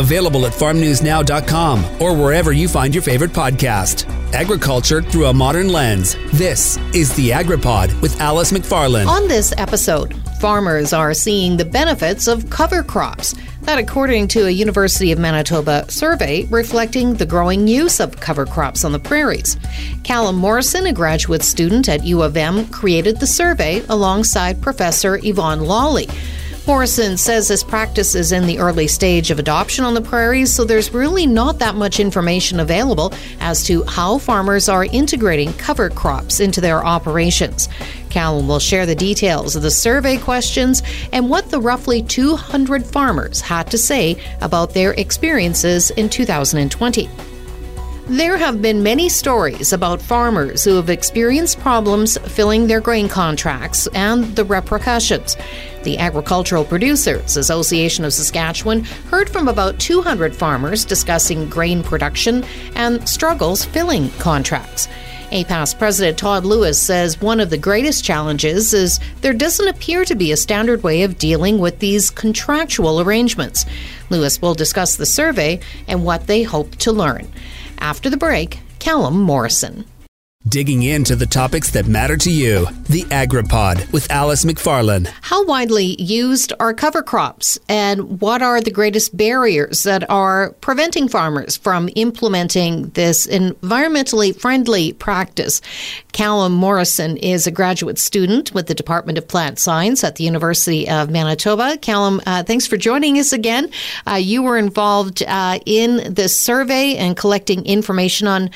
Available at farmnewsnow.com or wherever you find your favorite podcast. Agriculture through a modern lens. This is the AgriPod with Alice McFarland. On this episode, farmers are seeing the benefits of cover crops. That, according to a University of Manitoba survey reflecting the growing use of cover crops on the prairies. Callum Morrison, a graduate student at U of M, created the survey alongside Professor Yvonne Lawley. Morrison says this practice is in the early stage of adoption on the prairies, so there's really not that much information available as to how farmers are integrating cover crops into their operations. Callum will share the details of the survey questions and what the roughly 200 farmers had to say about their experiences in 2020. There have been many stories about farmers who have experienced problems filling their grain contracts and the repercussions. The Agricultural Producers Association of Saskatchewan heard from about 200 farmers discussing grain production and struggles filling contracts. APAS President Todd Lewis says one of the greatest challenges is there doesn't appear to be a standard way of dealing with these contractual arrangements. Lewis will discuss the survey and what they hope to learn. After the break, Callum Morrison. Digging into the topics that matter to you. The AgriPod with Alice McFarland. How widely used are cover crops, and what are the greatest barriers that are preventing farmers from implementing this environmentally friendly practice? Callum Morrison is a graduate student with the Department of Plant Science at the University of Manitoba. Callum, uh, thanks for joining us again. Uh, you were involved uh, in this survey and collecting information on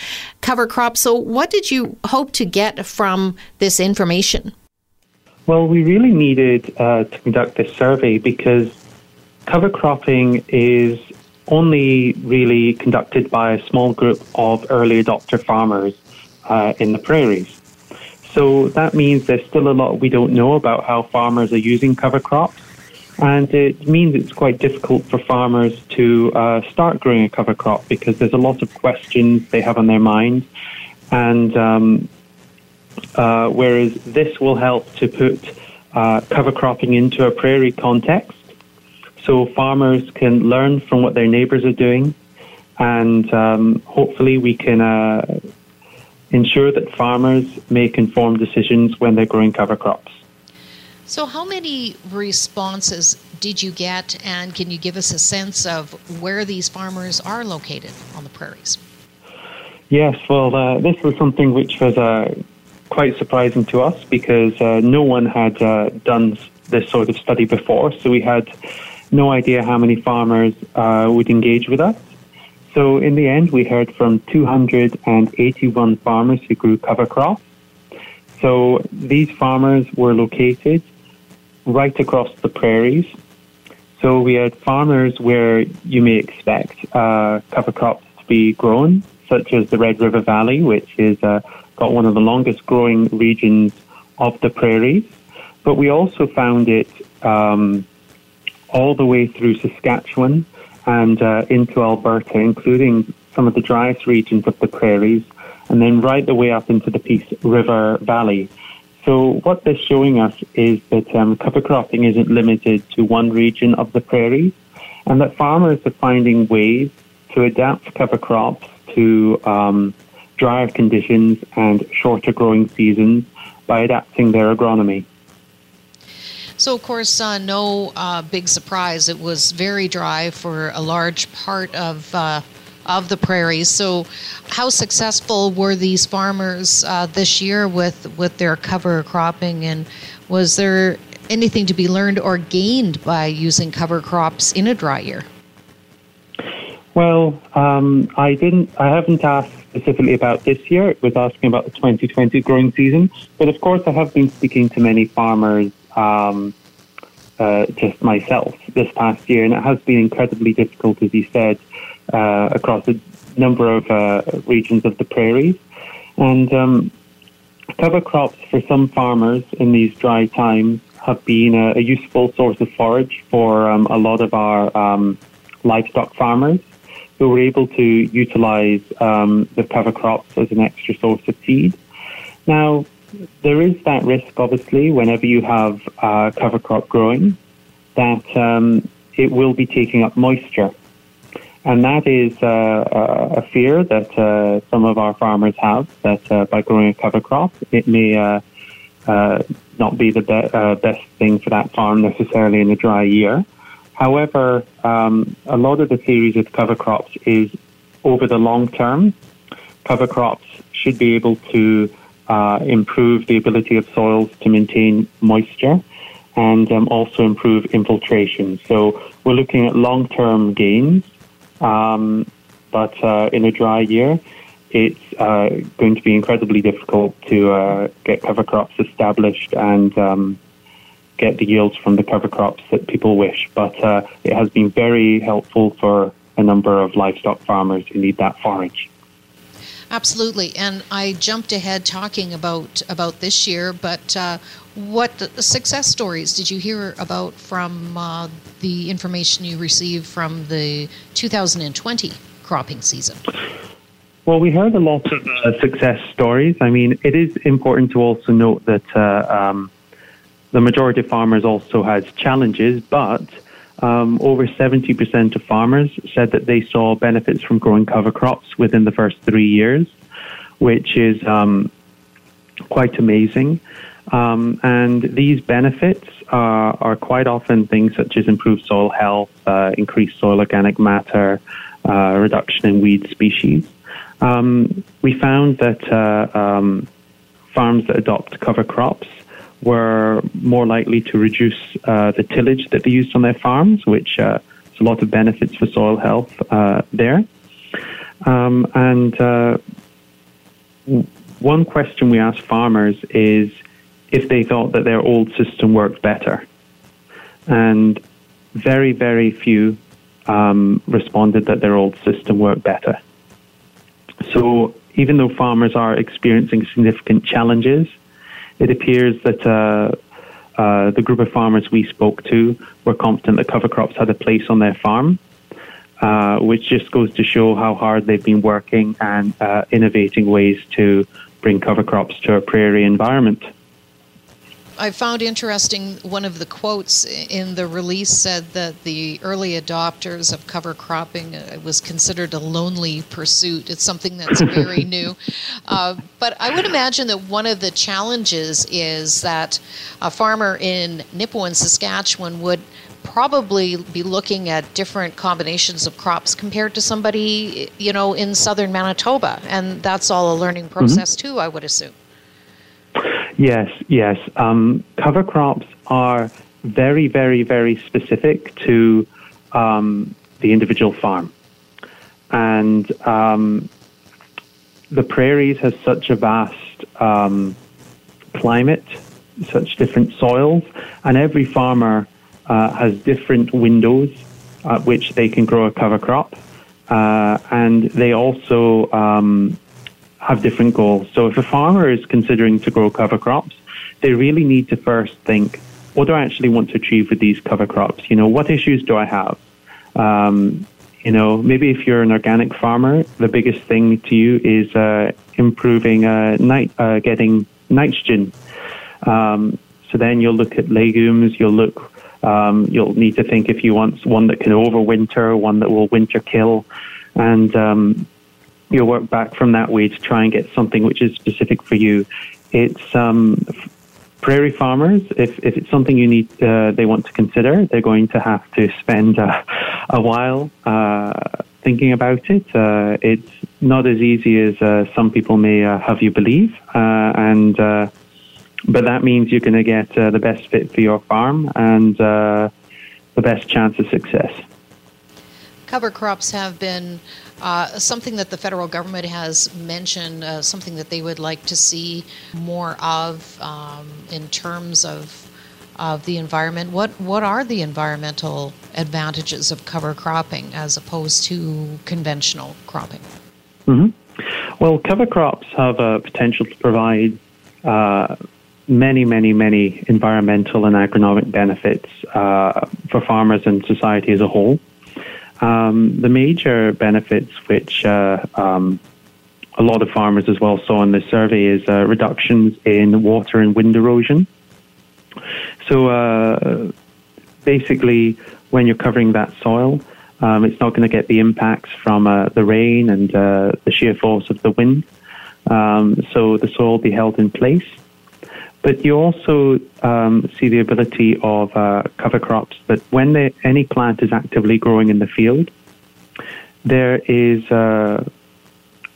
cover crops. So, what did you hope to get from this information? Well, we really needed uh, to conduct this survey because cover cropping is only really conducted by a small group of early adopter farmers uh, in the prairies. So that means there's still a lot we don't know about how farmers are using cover crops. And it means it's quite difficult for farmers to uh, start growing a cover crop because there's a lot of questions they have on their mind. And um, uh, whereas this will help to put uh, cover cropping into a prairie context, so farmers can learn from what their neighbours are doing, and um, hopefully we can uh, ensure that farmers make informed decisions when they're growing cover crops. So, how many responses did you get, and can you give us a sense of where these farmers are located on the prairies? Yes, well, uh, this was something which was uh, quite surprising to us because uh, no one had uh, done this sort of study before, so we had no idea how many farmers uh, would engage with us. So, in the end, we heard from 281 farmers who grew cover crops. So, these farmers were located right across the prairies. So we had farmers where you may expect uh, cover crops to be grown, such as the Red River Valley, which is uh, got one of the longest growing regions of the prairies. But we also found it um, all the way through Saskatchewan and uh, into Alberta, including some of the driest regions of the prairies, and then right the way up into the Peace River Valley. So what they're showing us is that um, cover cropping isn't limited to one region of the prairies, and that farmers are finding ways to adapt cover crops to um, drier conditions and shorter growing seasons by adapting their agronomy. So, of course, uh, no uh, big surprise. It was very dry for a large part of uh, of the prairies. So, how successful were these farmers uh, this year with with their cover cropping, and was there anything to be learned or gained by using cover crops in a dry year? Well, um, I didn't. I haven't asked specifically about this year. It was asking about the 2020 growing season, but of course, I have been speaking to many farmers. Um, uh, just myself this past year, and it has been incredibly difficult, as you said, uh, across a number of uh, regions of the prairies. And um, cover crops for some farmers in these dry times have been a, a useful source of forage for um, a lot of our um, livestock farmers who were able to utilize um, the cover crops as an extra source of feed. Now, there is that risk, obviously, whenever you have uh, cover crop growing, that um, it will be taking up moisture. And that is uh, a fear that uh, some of our farmers have that uh, by growing a cover crop, it may uh, uh, not be the be- best thing for that farm necessarily in a dry year. However, um, a lot of the theories with cover crops is over the long term, cover crops should be able to uh, improve the ability of soils to maintain moisture and um, also improve infiltration. So we're looking at long term gains, um, but uh, in a dry year, it's uh, going to be incredibly difficult to uh, get cover crops established and um, get the yields from the cover crops that people wish. But uh, it has been very helpful for a number of livestock farmers who need that forage. Absolutely, and I jumped ahead talking about about this year, but uh, what success stories did you hear about from uh, the information you received from the 2020 cropping season? Well, we heard a lot of uh, success stories. I mean, it is important to also note that uh, um, the majority of farmers also has challenges, but um, over 70% of farmers said that they saw benefits from growing cover crops within the first three years, which is um, quite amazing. Um, and these benefits are, are, quite often things such as improved soil health, uh, increased soil organic matter, uh, reduction in weed species. Um, we found that uh, um, farms that adopt cover crops were more likely to reduce uh, the tillage that they used on their farms, which uh, has a lot of benefits for soil health uh, there. Um, and uh, one question we asked farmers is if they thought that their old system worked better. And very, very few um, responded that their old system worked better. So even though farmers are experiencing significant challenges, it appears that uh, uh, the group of farmers we spoke to were confident that cover crops had a place on their farm, uh, which just goes to show how hard they've been working and uh, innovating ways to bring cover crops to a prairie environment. I found interesting one of the quotes in the release said that the early adopters of cover cropping uh, was considered a lonely pursuit. It's something that's very new. Uh, but I would imagine that one of the challenges is that a farmer in Nipawin, Saskatchewan would probably be looking at different combinations of crops compared to somebody, you know, in southern Manitoba. And that's all a learning mm-hmm. process mm-hmm. too, I would assume. Yes, yes. Um, cover crops are very, very, very specific to um, the individual farm. And um, the prairies has such a vast um, climate, such different soils, and every farmer uh, has different windows at which they can grow a cover crop. Uh, and they also um, have different goals. So if a farmer is considering to grow cover crops, they really need to first think, what do I actually want to achieve with these cover crops? You know, what issues do I have? Um, you know, maybe if you're an organic farmer, the biggest thing to you is uh, improving uh, night, uh, getting nitrogen. Um, so then you'll look at legumes. You'll look. Um, you'll need to think if you want one that can overwinter, one that will winter kill, and um, you'll work back from that way to try and get something which is specific for you. It's um, prairie farmers. If, if it's something you need, uh, they want to consider, they're going to have to spend uh, a while uh, thinking about it. Uh, it's not as easy as uh, some people may uh, have you believe, and but that means you're going to get the best fit for your farm and the best chance of success. Cover crops have been uh, something that the federal government has mentioned, uh, something that they would like to see more of um, in terms of of the environment. What what are the environmental advantages of cover cropping as opposed to conventional cropping? Mm-hmm. Well, cover crops have a potential to provide. Uh, many, many, many environmental and agronomic benefits uh, for farmers and society as a whole. Um, the major benefits, which uh, um, a lot of farmers as well saw in this survey, is uh, reductions in water and wind erosion. So uh, basically, when you're covering that soil, Um, it's not going to get the impacts from uh, the rain and uh, the sheer force of the wind. Um, so the soil will be held in place. But you also um, see the ability of uh, cover crops that when they, any plant is actively growing in the field, there is uh,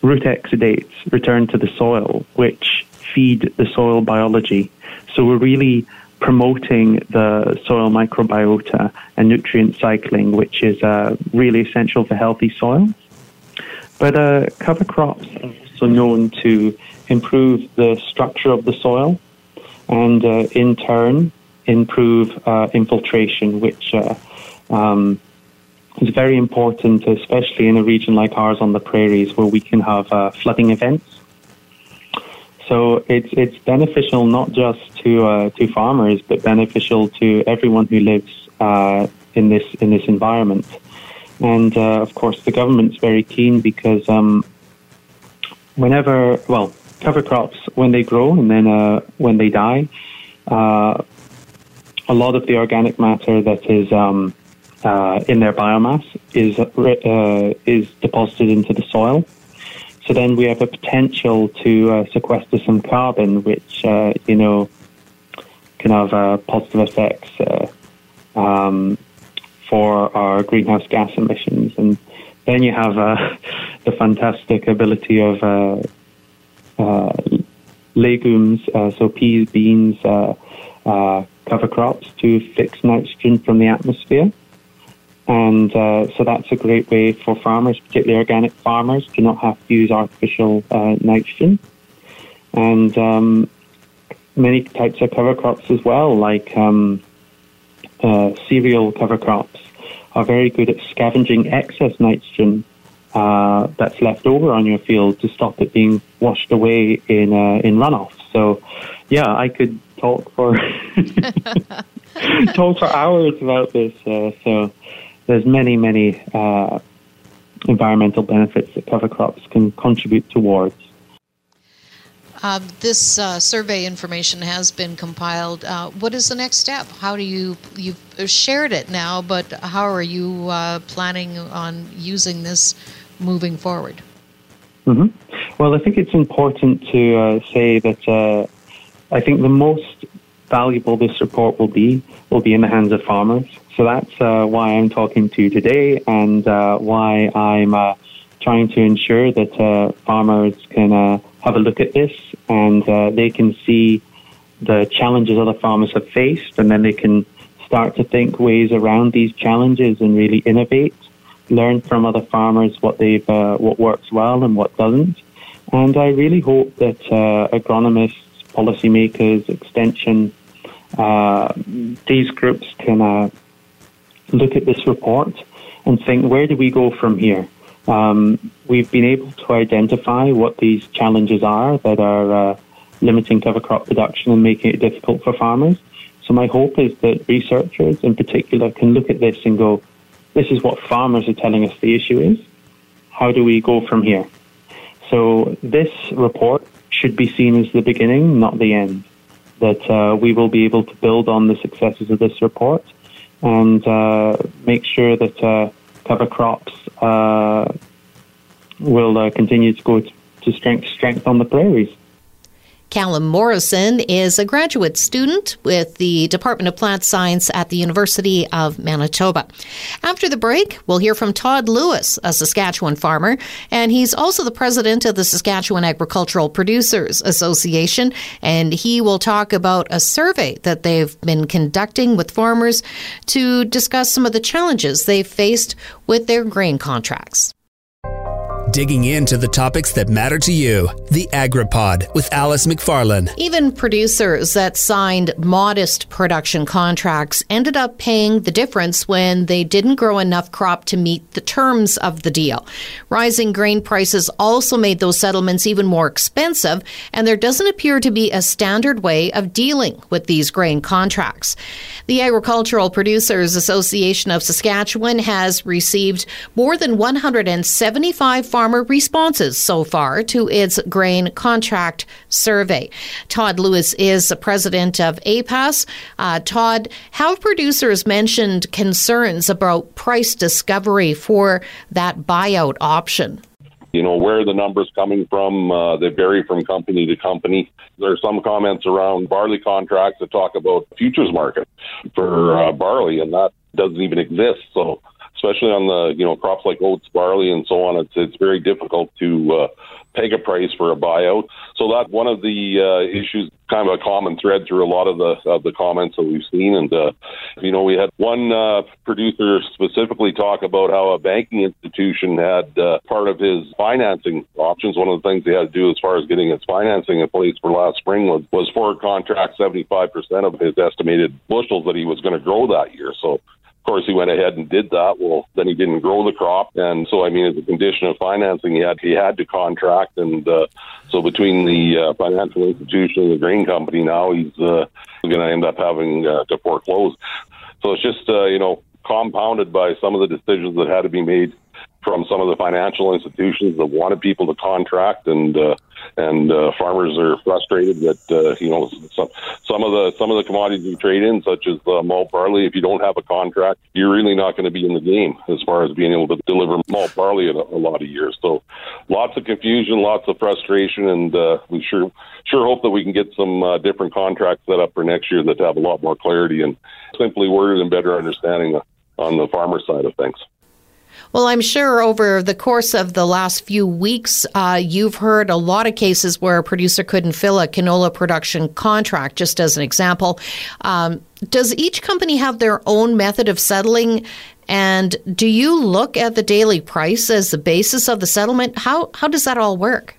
root exudates returned to the soil, which feed the soil biology. So we're really promoting the soil microbiota and nutrient cycling, which is uh, really essential for healthy soils. But uh, cover crops are also known to improve the structure of the soil and uh, in turn improve uh, infiltration, which uh, um, is very important, especially in a region like ours on the prairies where we can have flooding events. So it's it's beneficial not just to uh, to farmers, but beneficial to everyone who lives uh, in this in this environment. And uh, of course, the government's very keen because um, whenever well, cover crops when they grow and then uh, when they die, uh, a lot of the organic matter that is um, uh, in their biomass is is deposited into the soil so then we have a potential to uh, sequester some carbon, which, uh, you know, can have uh, positive effects uh, um, for our greenhouse gas emissions. And then you have uh, the fantastic ability of uh, legumes, so peas, beans, cover crops to fix nitrogen from the atmosphere. And uh, so that's a great way for farmers, particularly organic farmers, to not have to use artificial uh, nitrogen. And um, many types of cover crops as well, like um, uh, cereal cover crops, are very good at scavenging excess nitrogen uh, that's left over on your field to stop it being washed away in uh, in runoff. So, yeah, I could talk for talk for hours about this. Uh, so there's many, many uh, environmental benefits that cover crops can contribute towards. Uh, this uh, survey information has been compiled. Uh, what is the next step? How do you you've shared it now, but how are you uh, planning on using this moving forward? Mm-hmm. Well, I think it's important to uh, say that uh, I think the most valuable this report will be will be in the hands of farmers. So that's uh, why I'm talking to you today and uh, why I'm uh, trying to ensure that uh, farmers can have a look at this and they can see the challenges other farmers have faced and then they can start to think ways around these challenges and really innovate, learn from other farmers what they've what works well and what doesn't. And I really hope that agronomists, policymakers, extension, these groups can look at this report and think, where do we go from here? Um, we've been able to identify what these challenges are that are uh, limiting cover crop production and making it difficult for farmers. So my hope is that researchers in particular can look at this and go, this is what farmers are telling us the issue is. How do we go from here? So this report should be seen as the beginning, not the end. That uh, we will be able to build on the successes of this report and uh, make sure that uh, cover crops uh, will uh, continue to go to strength strength on the prairies. Callum Morrison is a graduate student with the Department of Plant Science at the University of Manitoba. After the break, we'll hear from Todd Lewis, a Saskatchewan farmer, and he's also the president of the Saskatchewan Agricultural Producers Association, and he will talk about a survey that they've been conducting with farmers to discuss some of the challenges they've faced with their grain contracts digging into the topics that matter to you. The AgriPod with Alice McFarland. Even producers that signed modest production contracts ended up paying the difference when they didn't grow enough crop to meet the terms of the deal. Rising grain prices also made those settlements even more expensive, and there doesn't appear to be a standard way of dealing with these grain contracts. The Agricultural Producers Association of Saskatchewan has received more than 175 farmer responses so far to its grain contract survey. Todd Lewis is the president of APAS. Uh, Todd, have producers mentioned concerns about price discovery for that buyout option? You know, where the numbers coming from, uh, they vary from company to company. There are some comments around barley contracts that talk about futures market for uh, barley, and that doesn't even exist. So, especially on the you know crops like oats, barley, and so on, it's it's very difficult to uh, peg a price for a buyout. So that's one of the uh, issues, kind of a common thread through a lot of the of the comments that we've seen. And uh, you know, we had one uh, producer specifically talk about how a banking institution had uh, part of his financing options. One of the things he had to do as far as getting his financing in place for last spring was was forward contract seventy five percent of his estimated bushels that he was going to grow that year. So course, he went ahead and did that. Well, then he didn't grow the crop, and so I mean, as a condition of financing, he had he had to contract, and uh, so between the uh, financial institution and the grain company, now he's uh, going to end up having uh, to foreclose. So it's just uh, you know compounded by some of the decisions that had to be made from some of the financial institutions that wanted people to contract, and uh, and uh, farmers are frustrated that uh, you know some some of the some of the commodities you trade in, such as uh, malt barley, if you don't have a contract, you're really not going to be in the game as far as being able to deliver malt barley in a, a lot of years. So, lots of confusion, lots of frustration, and uh, we sure sure hope that we can get some uh, different contracts set up for next year that have a lot more clarity and simply worded and better understanding on the farmer side of things. Well, I'm sure over the course of the last few weeks, uh, you've heard a lot of cases where a producer couldn't fill a canola production contract, just as an example. Um, does each company have their own method of settling? And do you look at the daily price as the basis of the settlement? How, how does that all work?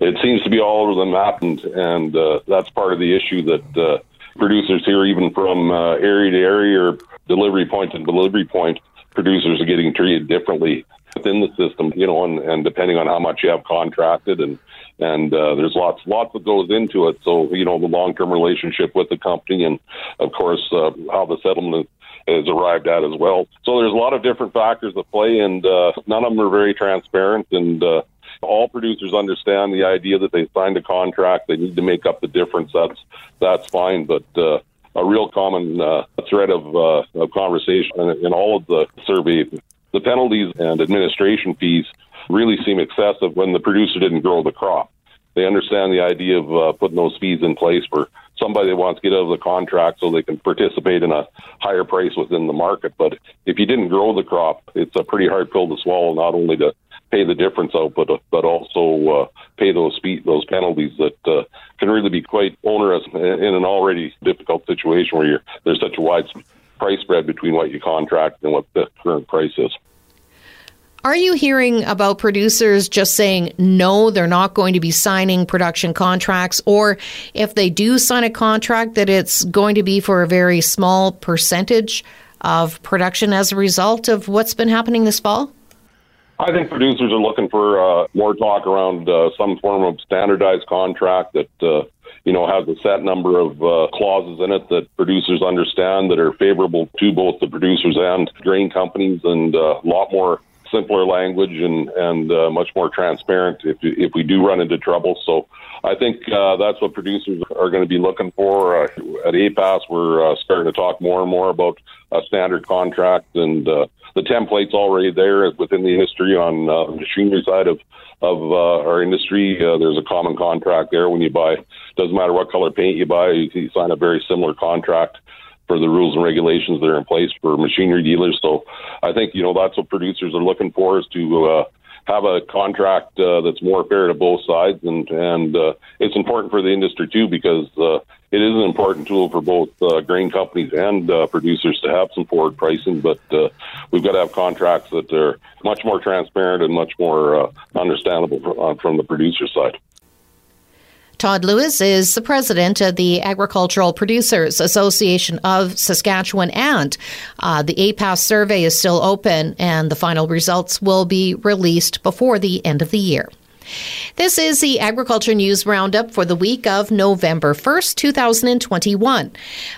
It seems to be all over the map, and, and uh, that's part of the issue that uh, producers here, even from uh, area to area or delivery point to delivery point, producers are getting treated differently within the system, you know, and, and depending on how much you have contracted and and uh, there's lots lots that goes into it. So you know the long term relationship with the company, and of course uh, how the settlement is arrived at as well. So there's a lot of different factors that play, and uh, none of them are very transparent. And uh, all producers understand the idea that they signed a contract, they need to make up the difference. That's that's fine, but uh, a real common uh, thread of, uh, of conversation in all of the survey. The penalties and administration fees really seem excessive when the producer didn't grow the crop. They understand the idea of uh, putting those fees in place for somebody that wants to get out of the contract so they can participate in a higher price within the market. But if you didn't grow the crop, it's a pretty hard pill to swallow, not only to pay the difference out, but but also uh, pay those fee, those penalties that uh, can really be quite onerous in an already difficult situation where there's such a wide price spread between what you contract and what the current price is. Are you hearing about producers just saying no, they're not going to be signing production contracts, or if they do sign a contract, that it's going to be for a very small percentage of production as a result of what's been happening this fall? I think producers are looking for uh, more talk around uh, some form of standardized contract that uh, you know has a set number of uh, clauses in it that producers understand that are favorable to both the producers and grain companies, and uh, a lot more simpler language and and uh, much more transparent if if we do run into trouble. So I think uh, that's what producers are going to be looking for. Uh, at APAS, we're uh, starting to talk more and more about a standard contract and. Uh, the template's already there within the industry on uh, the machinery side of of uh, our industry. Uh, there's a common contract there when you buy. Doesn't matter what color paint you buy, you, you sign a very similar contract for the rules and regulations that are in place for machinery dealers. So I think you know that's what producers are looking for is to uh, have a contract uh, that's more fair to both sides, and and uh, it's important for the industry too because uh, it is an important tool for both uh, grain companies and uh, producers to have some forward pricing. But uh, we've got to have contracts that are much more transparent and much more uh, understandable from, uh, from the producer side. Todd Lewis is the president of the Agricultural Producers Association of Saskatchewan, and uh, the APAS survey is still open, and the final results will be released before the end of the year. This is the Agriculture News Roundup for the week of November 1st, 2021.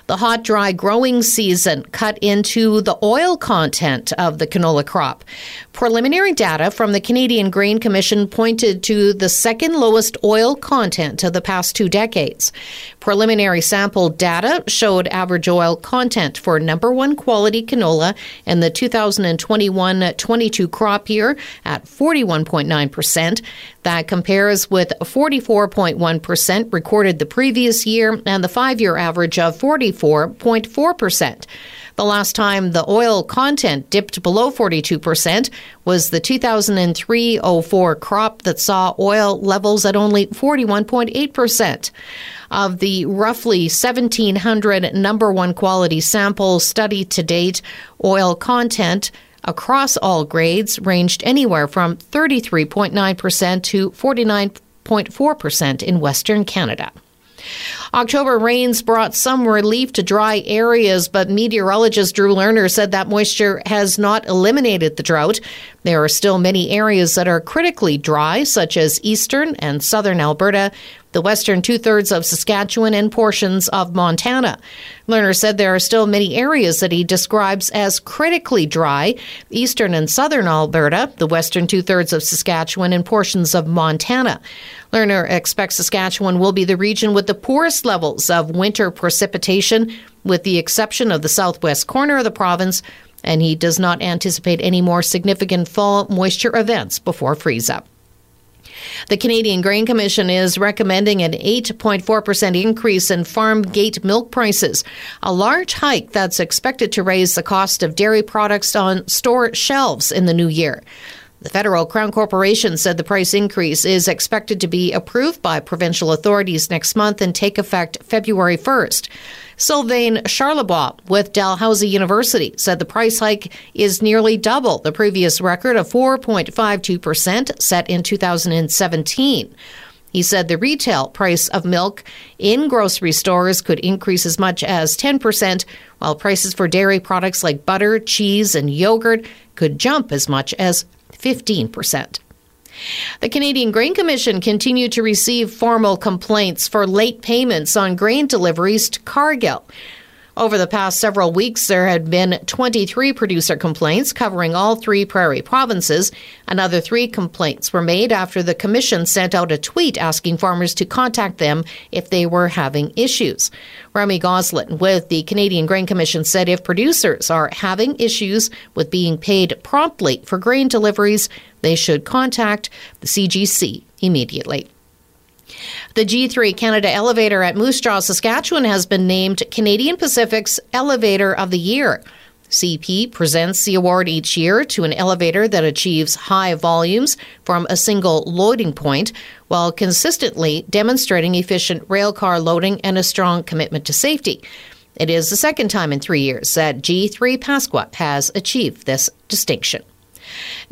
The hot, dry growing season cut into the oil content of the canola crop. Preliminary data from the Canadian Grain Commission pointed to the second lowest oil content of the past two decades. Preliminary sample data showed average oil content for number one quality canola in the 2021 22 crop year at 41.9%. That compares with 44.1% recorded the previous year and the five year average of 44.4%. The last time the oil content dipped below 42% was the 2003 04 crop that saw oil levels at only 41.8%. Of the roughly 1,700 number one quality samples studied to date, oil content across all grades ranged anywhere from 33.9% to 49.4% in Western Canada. October rains brought some relief to dry areas, but meteorologist Drew Lerner said that moisture has not eliminated the drought. There are still many areas that are critically dry, such as eastern and southern Alberta, the western two thirds of Saskatchewan, and portions of Montana. Lerner said there are still many areas that he describes as critically dry eastern and southern Alberta, the western two thirds of Saskatchewan, and portions of Montana. Lerner expects Saskatchewan will be the region with the poorest levels of winter precipitation, with the exception of the southwest corner of the province, and he does not anticipate any more significant fall moisture events before freeze up. The Canadian Grain Commission is recommending an 8.4% increase in farm gate milk prices, a large hike that's expected to raise the cost of dairy products on store shelves in the new year. The Federal Crown Corporation said the price increase is expected to be approved by provincial authorities next month and take effect February 1st. Sylvain Charlebois with Dalhousie University said the price hike is nearly double the previous record of 4.52% set in 2017. He said the retail price of milk in grocery stores could increase as much as 10%, while prices for dairy products like butter, cheese, and yogurt could jump as much as 15%. The Canadian Grain Commission continued to receive formal complaints for late payments on grain deliveries to Cargill. Over the past several weeks, there had been 23 producer complaints covering all three prairie provinces. Another three complaints were made after the Commission sent out a tweet asking farmers to contact them if they were having issues. Remy Gosselin with the Canadian Grain Commission said if producers are having issues with being paid promptly for grain deliveries, they should contact the CGC immediately. The G3 Canada elevator at Moose Jaw, Saskatchewan has been named Canadian Pacific's Elevator of the Year. CP presents the award each year to an elevator that achieves high volumes from a single loading point while consistently demonstrating efficient railcar loading and a strong commitment to safety. It is the second time in three years that G3 Pasqua has achieved this distinction.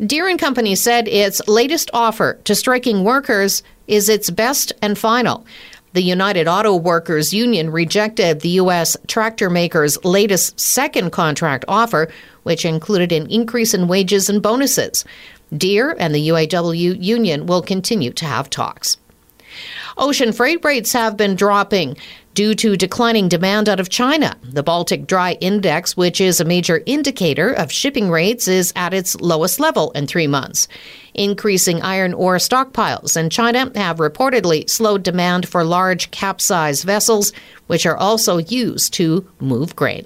Deere and Company said its latest offer to striking workers is its best and final. The United Auto Workers Union rejected the U.S. tractor maker's latest second contract offer, which included an increase in wages and bonuses. Deere and the UAW union will continue to have talks. Ocean freight rates have been dropping due to declining demand out of China. The Baltic Dry Index, which is a major indicator of shipping rates, is at its lowest level in three months. Increasing iron ore stockpiles in China have reportedly slowed demand for large Capesize vessels, which are also used to move grain.